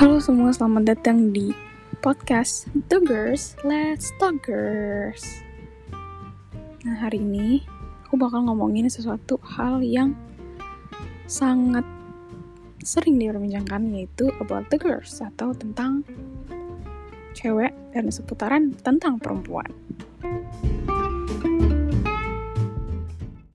Halo semua, selamat datang di podcast The Girls Let's Talk Girls. Nah, hari ini aku bakal ngomongin sesuatu hal yang sangat sering diperbincangkan yaitu about the girls atau tentang cewek dan seputaran tentang perempuan.